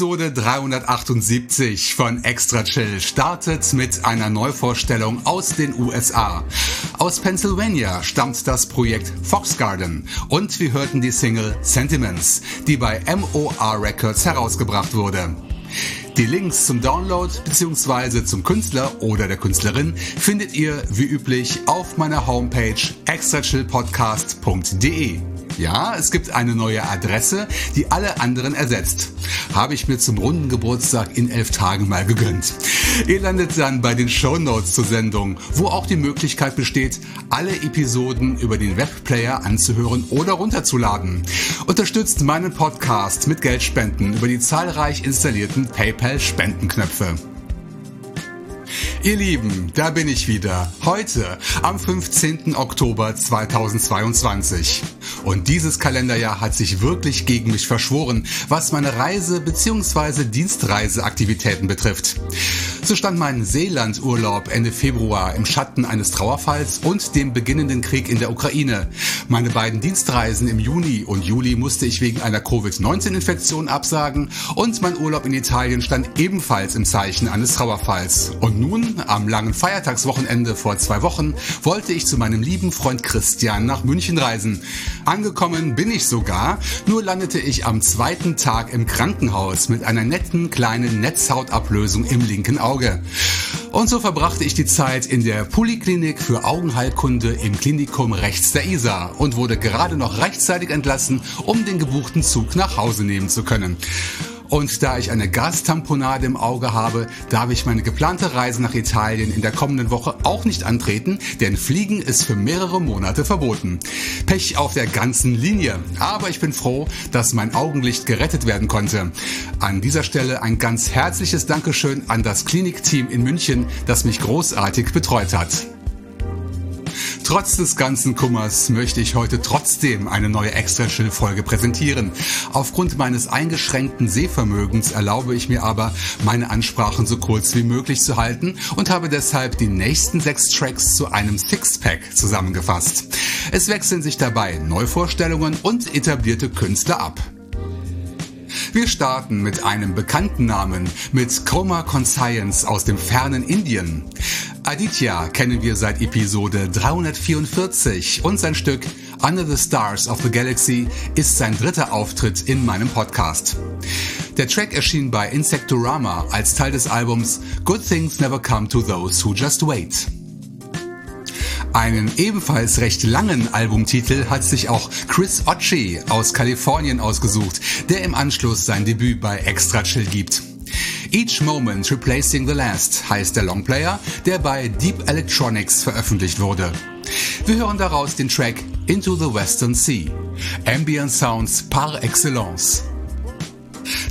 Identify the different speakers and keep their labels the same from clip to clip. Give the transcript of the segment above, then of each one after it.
Speaker 1: Episode 378 von Extra Chill startet mit einer Neuvorstellung aus den USA. Aus Pennsylvania stammt das Projekt Fox Garden und wir hörten die Single Sentiments, die bei MOR Records herausgebracht wurde. Die Links zum Download bzw. zum Künstler oder der Künstlerin findet ihr wie üblich auf meiner Homepage extrachillpodcast.de. Ja, es gibt eine neue Adresse, die alle anderen ersetzt. Habe ich mir zum runden Geburtstag in elf Tagen mal gegönnt. Ihr landet dann bei den Show Notes zur Sendung, wo auch die Möglichkeit besteht, alle Episoden über den Webplayer anzuhören oder runterzuladen. Unterstützt meinen Podcast mit Geldspenden über die zahlreich installierten PayPal-Spendenknöpfe. Ihr Lieben, da bin ich wieder. Heute, am 15. Oktober 2022. Und dieses Kalenderjahr hat sich wirklich gegen mich verschworen, was meine Reise- bzw. Dienstreiseaktivitäten betrifft. So stand mein Seelandurlaub Ende Februar im Schatten eines Trauerfalls und dem beginnenden Krieg in der Ukraine. Meine beiden Dienstreisen im Juni und Juli musste ich wegen einer Covid-19-Infektion absagen und mein Urlaub in Italien stand ebenfalls im Zeichen eines Trauerfalls. Und nun, am langen Feiertagswochenende vor zwei Wochen, wollte ich zu meinem lieben Freund Christian nach München reisen. Angekommen bin ich sogar, nur landete ich am zweiten Tag im Krankenhaus mit einer netten kleinen Netzhautablösung im linken Auge. Und so verbrachte ich die Zeit in der Poliklinik für Augenheilkunde im Klinikum rechts der Isar und wurde gerade noch rechtzeitig entlassen, um den gebuchten Zug nach Hause nehmen zu können. Und da ich eine Gastamponade im Auge habe, darf ich meine geplante Reise nach Italien in der kommenden Woche auch nicht antreten, denn Fliegen ist für mehrere Monate verboten. Pech auf der ganzen Linie. Aber ich bin froh, dass mein Augenlicht gerettet werden konnte. An dieser Stelle ein ganz herzliches Dankeschön an das Klinikteam in München, das mich großartig betreut hat. Trotz des ganzen Kummers möchte ich heute trotzdem eine neue Extra-Chill-Folge präsentieren. Aufgrund meines eingeschränkten Sehvermögens erlaube ich mir aber, meine Ansprachen so kurz wie möglich zu halten und habe deshalb die nächsten sechs Tracks zu einem Sixpack zusammengefasst. Es wechseln sich dabei Neuvorstellungen und etablierte Künstler ab. Wir starten mit einem bekannten Namen, mit Chroma Conscience aus dem fernen Indien. Aditya kennen wir seit Episode 344 und sein Stück Under the Stars of the Galaxy ist sein dritter Auftritt in meinem Podcast. Der Track erschien bei Insectorama als Teil des Albums Good Things Never Come to Those Who Just Wait. Einen ebenfalls recht langen Albumtitel hat sich auch Chris Occi aus Kalifornien ausgesucht, der im Anschluss sein Debüt bei Extra Chill gibt. Each Moment Replacing the Last heißt der Longplayer, der bei Deep Electronics veröffentlicht wurde. Wir hören daraus den Track Into the Western Sea. Ambient Sounds par excellence.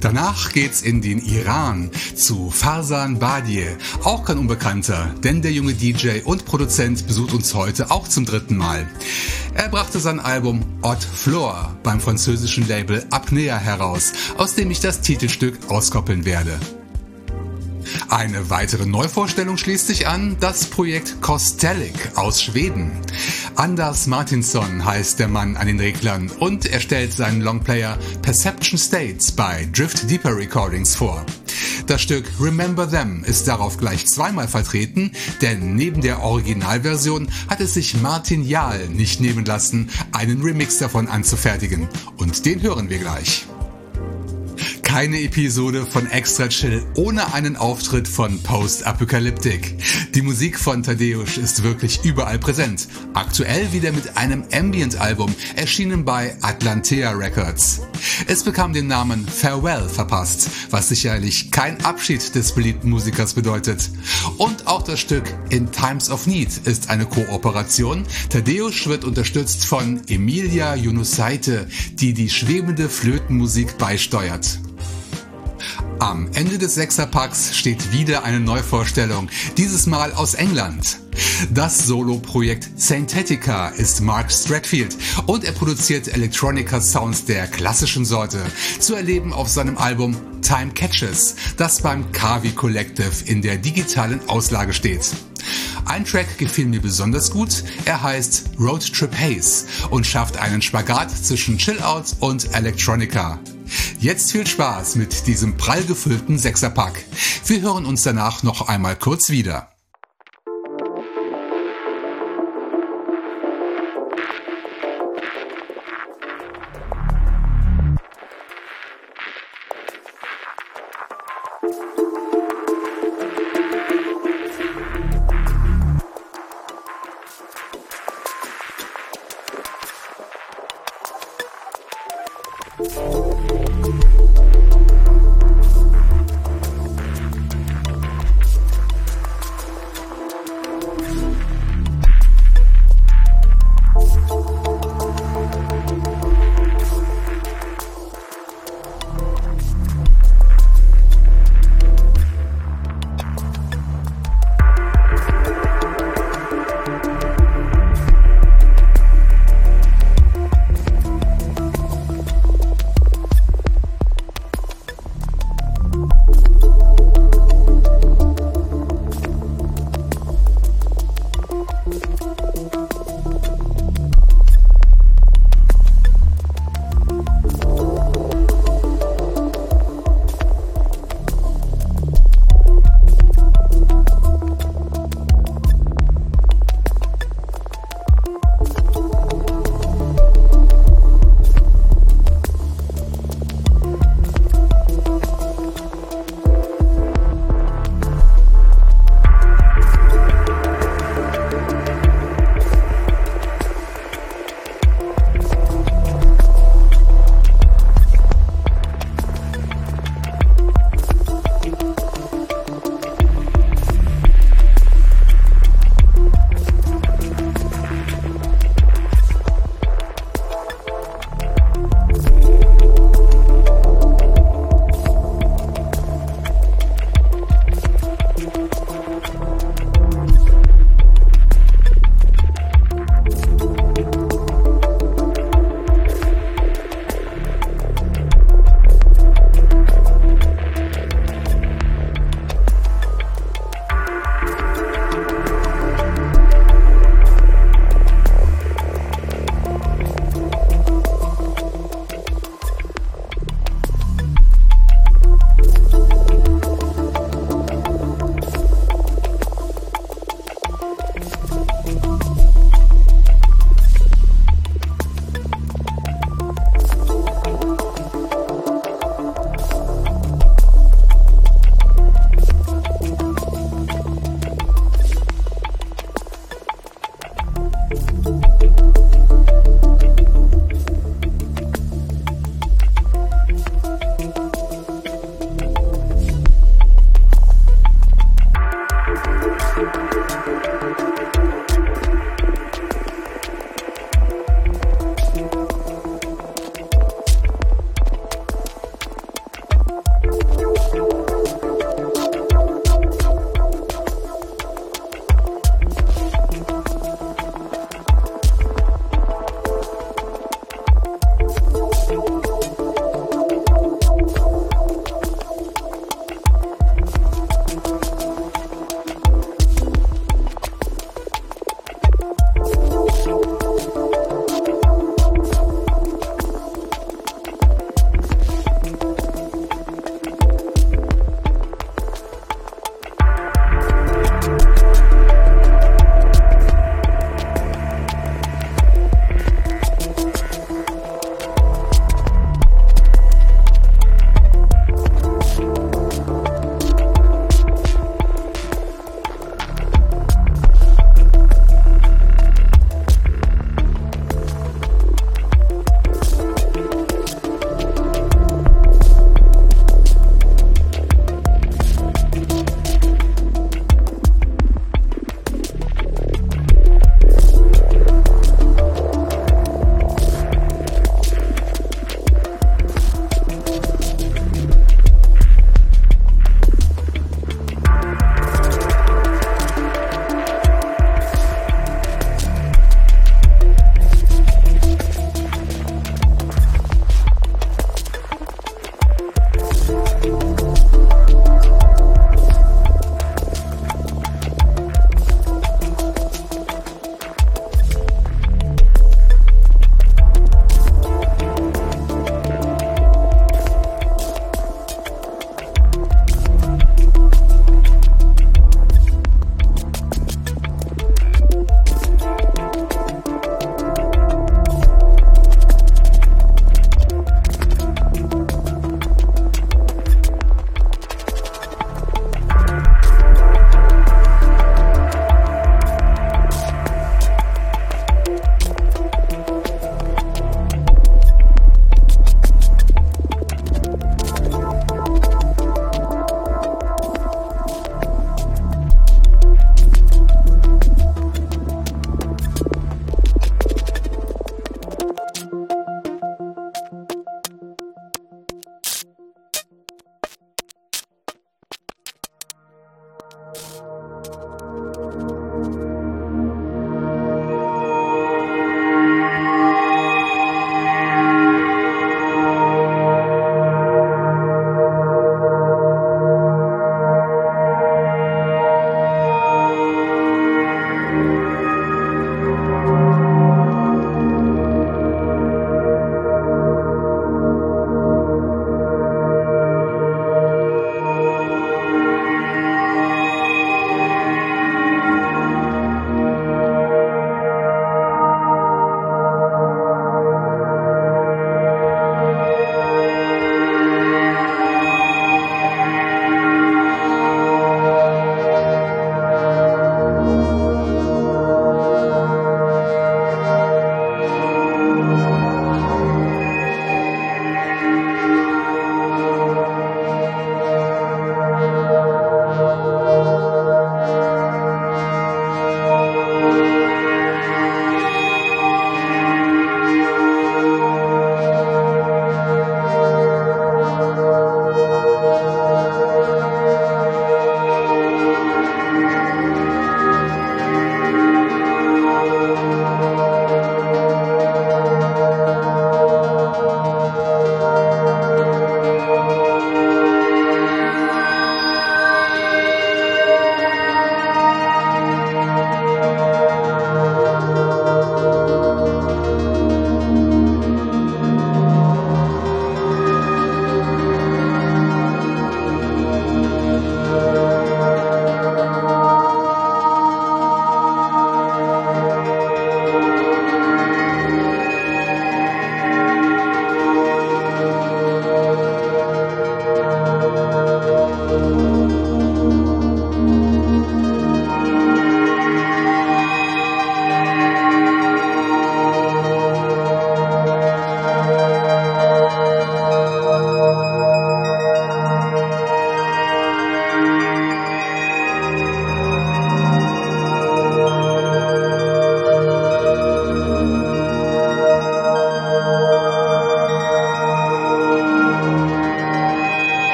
Speaker 1: Danach geht's in den Iran zu Farsan Badie, auch kein Unbekannter, denn der junge DJ und Produzent besucht uns heute auch zum dritten Mal. Er brachte sein Album Haute Flore beim französischen Label Apnea heraus, aus dem ich das Titelstück auskoppeln werde. Eine weitere Neuvorstellung schließt sich an, das Projekt Kostelic aus Schweden. Anders Martinsson heißt der Mann an den Reglern und er stellt seinen Longplayer Perception States bei Drift Deeper Recordings vor. Das Stück Remember Them ist darauf gleich zweimal vertreten, denn neben der Originalversion hat es sich Martin Jahl nicht nehmen lassen, einen Remix davon anzufertigen. Und den hören wir gleich keine Episode von Extra Chill ohne einen Auftritt von Post Apocalyptic. Die Musik von Tadeusz ist wirklich überall präsent. Aktuell wieder mit einem Ambient-Album, erschienen bei Atlantea Records. Es bekam den Namen Farewell verpasst, was sicherlich kein Abschied des beliebten Musikers bedeutet. Und auch das Stück In Times of Need ist eine Kooperation. Tadeusz wird unterstützt von Emilia Yunusaite, die die schwebende Flötenmusik beisteuert. Am Ende des Sechserpacks steht wieder eine Neuvorstellung, dieses Mal aus England. Das Solo-Projekt Saintetica ist Mark Stratfield und er produziert Electronica Sounds der klassischen Sorte, zu erleben auf seinem Album Time Catches, das beim Kavi Collective in der digitalen Auslage steht. Ein Track gefiel mir besonders gut, er heißt Road Trip Haze und schafft einen Spagat zwischen Chill-Out und Electronica. Jetzt viel Spaß mit diesem prall gefüllten Sechserpack. Wir hören uns danach noch einmal kurz wieder.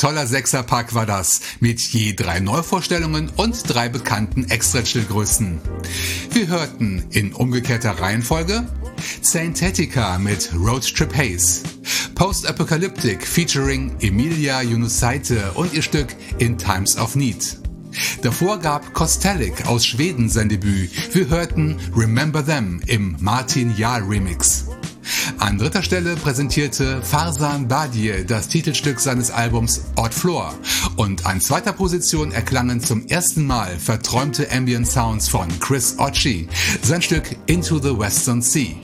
Speaker 1: Toller Sechserpack war das, mit je drei Neuvorstellungen und drei bekannten Extra-Chill-Größen. Wir hörten in umgekehrter Reihenfolge Saintetica mit Road Trip Haze, Post-Apocalyptic featuring Emilia Junusaite und ihr Stück In Times of Need. Davor gab Kostelic aus Schweden sein Debüt. Wir hörten Remember Them im Martin Jahr Remix. An dritter Stelle präsentierte Farsan Badie das Titelstück seines Albums Odd Floor und an zweiter Position erklangen zum ersten Mal verträumte Ambient Sounds von Chris Occi, sein Stück Into the Western Sea.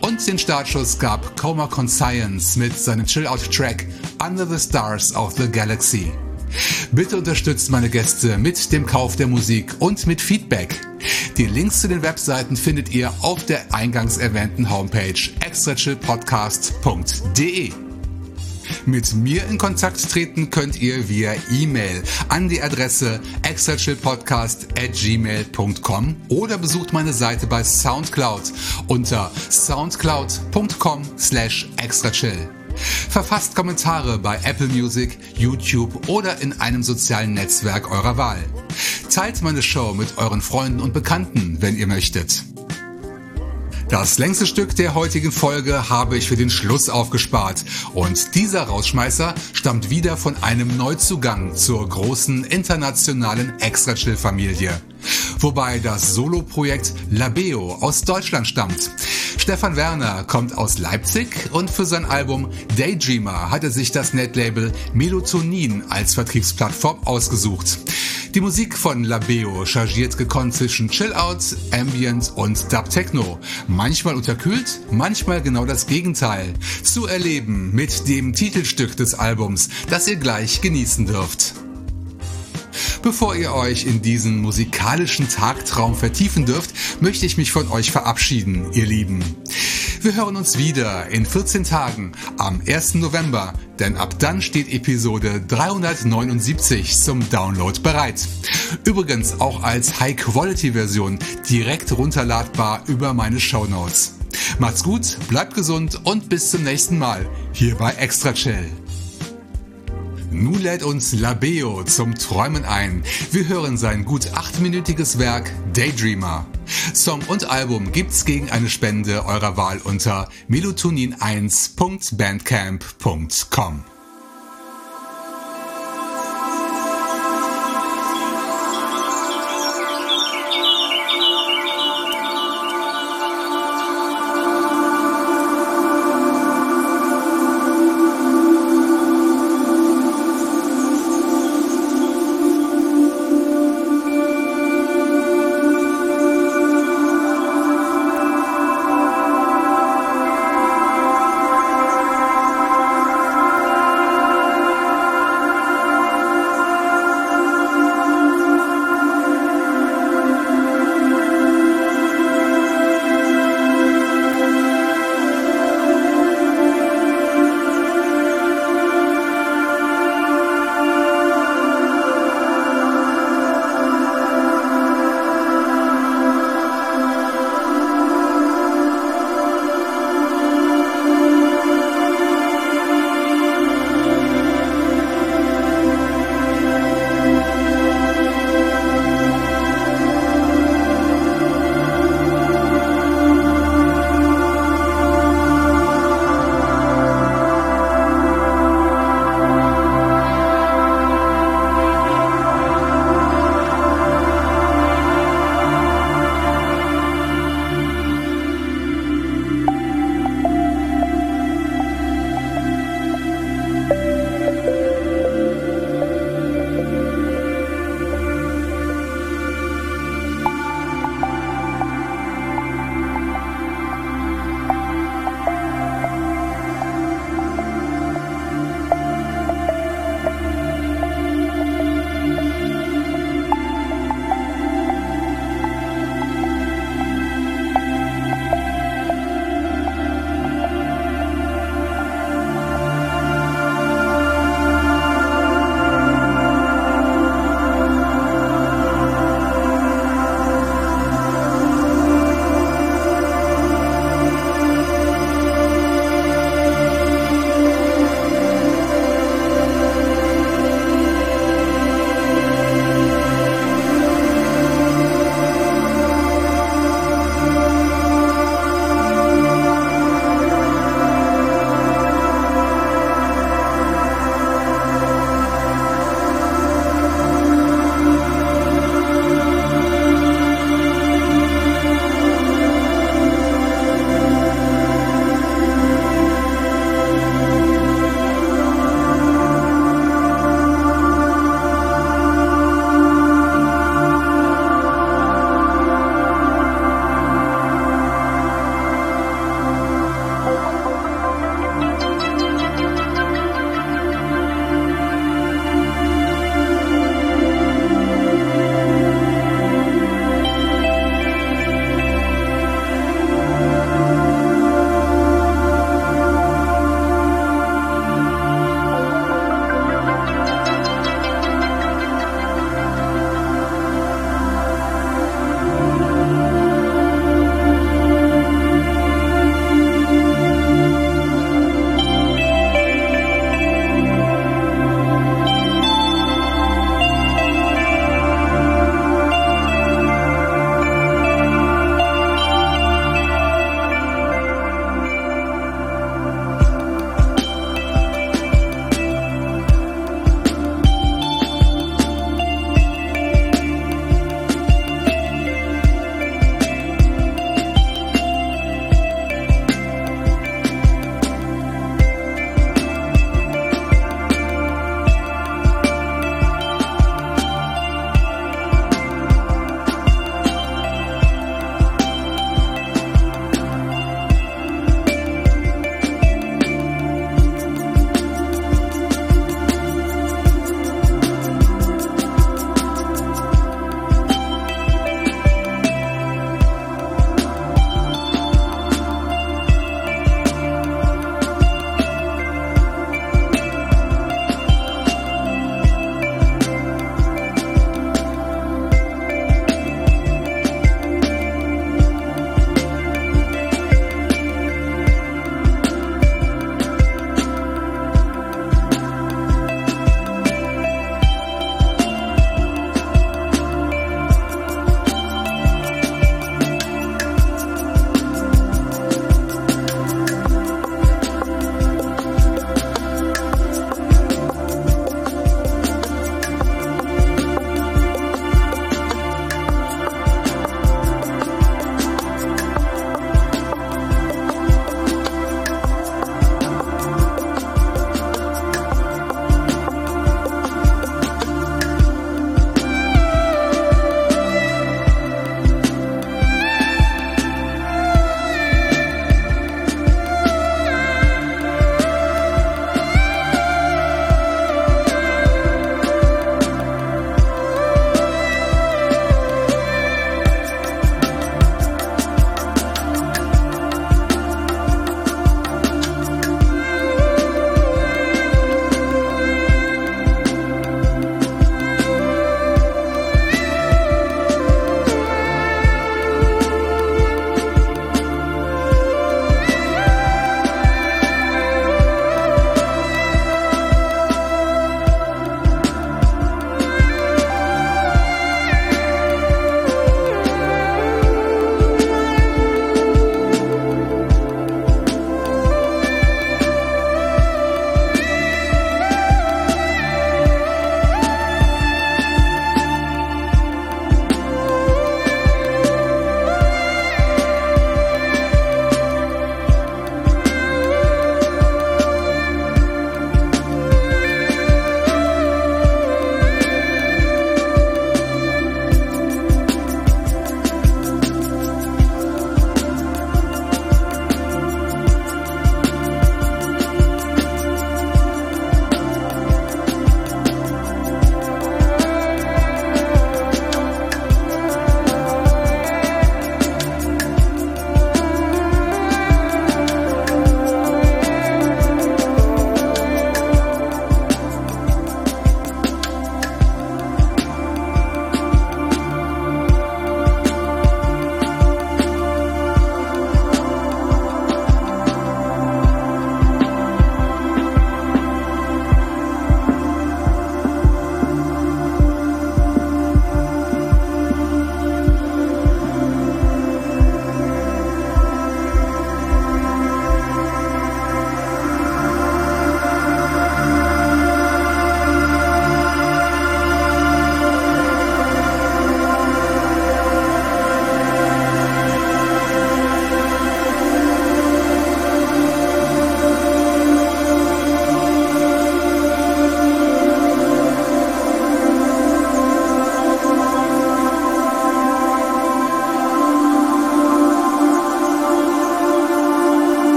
Speaker 1: Und den Startschuss gab Coma Conscience mit seinem Chill-Out-Track Under the Stars of the Galaxy. Bitte unterstützt meine Gäste mit dem Kauf der Musik und mit Feedback. Die Links zu den Webseiten findet ihr auf der eingangs erwähnten Homepage extrachillpodcast.de. Mit mir in Kontakt treten könnt ihr via E-Mail an die Adresse extrachillpodcast@gmail.com oder besucht meine Seite bei SoundCloud unter soundcloud.com/extrachill. Verfasst Kommentare bei Apple Music, YouTube oder in einem sozialen Netzwerk eurer Wahl. Teilt meine Show mit euren Freunden und Bekannten, wenn ihr möchtet. Das längste Stück der heutigen Folge habe ich für den Schluss aufgespart und dieser Rausschmeißer stammt wieder von einem Neuzugang zur großen internationalen Extra-Chill-Familie. Wobei das Solo-Projekt Labeo aus Deutschland stammt. Stefan Werner kommt aus Leipzig und für sein Album Daydreamer hat er sich das Netlabel Melatonin als Vertriebsplattform ausgesucht. Die Musik von Labeo chargiert gekonnt zwischen Chill-Out, Ambient und Dub Techno. Manchmal unterkühlt, manchmal genau das Gegenteil. Zu erleben mit dem Titelstück des Albums, das ihr gleich genießen dürft. Bevor ihr euch in diesen musikalischen Tagtraum vertiefen dürft, möchte ich mich von euch verabschieden, ihr Lieben. Wir hören uns wieder in 14 Tagen am 1. November, denn ab dann steht Episode 379 zum Download bereit. Übrigens auch als High-Quality-Version direkt runterladbar über meine Show Notes. Macht's gut, bleibt gesund und bis zum nächsten Mal hier bei Extra Chill. Nun lädt uns Labeo zum Träumen ein. Wir hören sein gut achtminütiges Werk Daydreamer. Song und Album gibt's gegen eine Spende eurer Wahl unter melatonin1.bandcamp.com.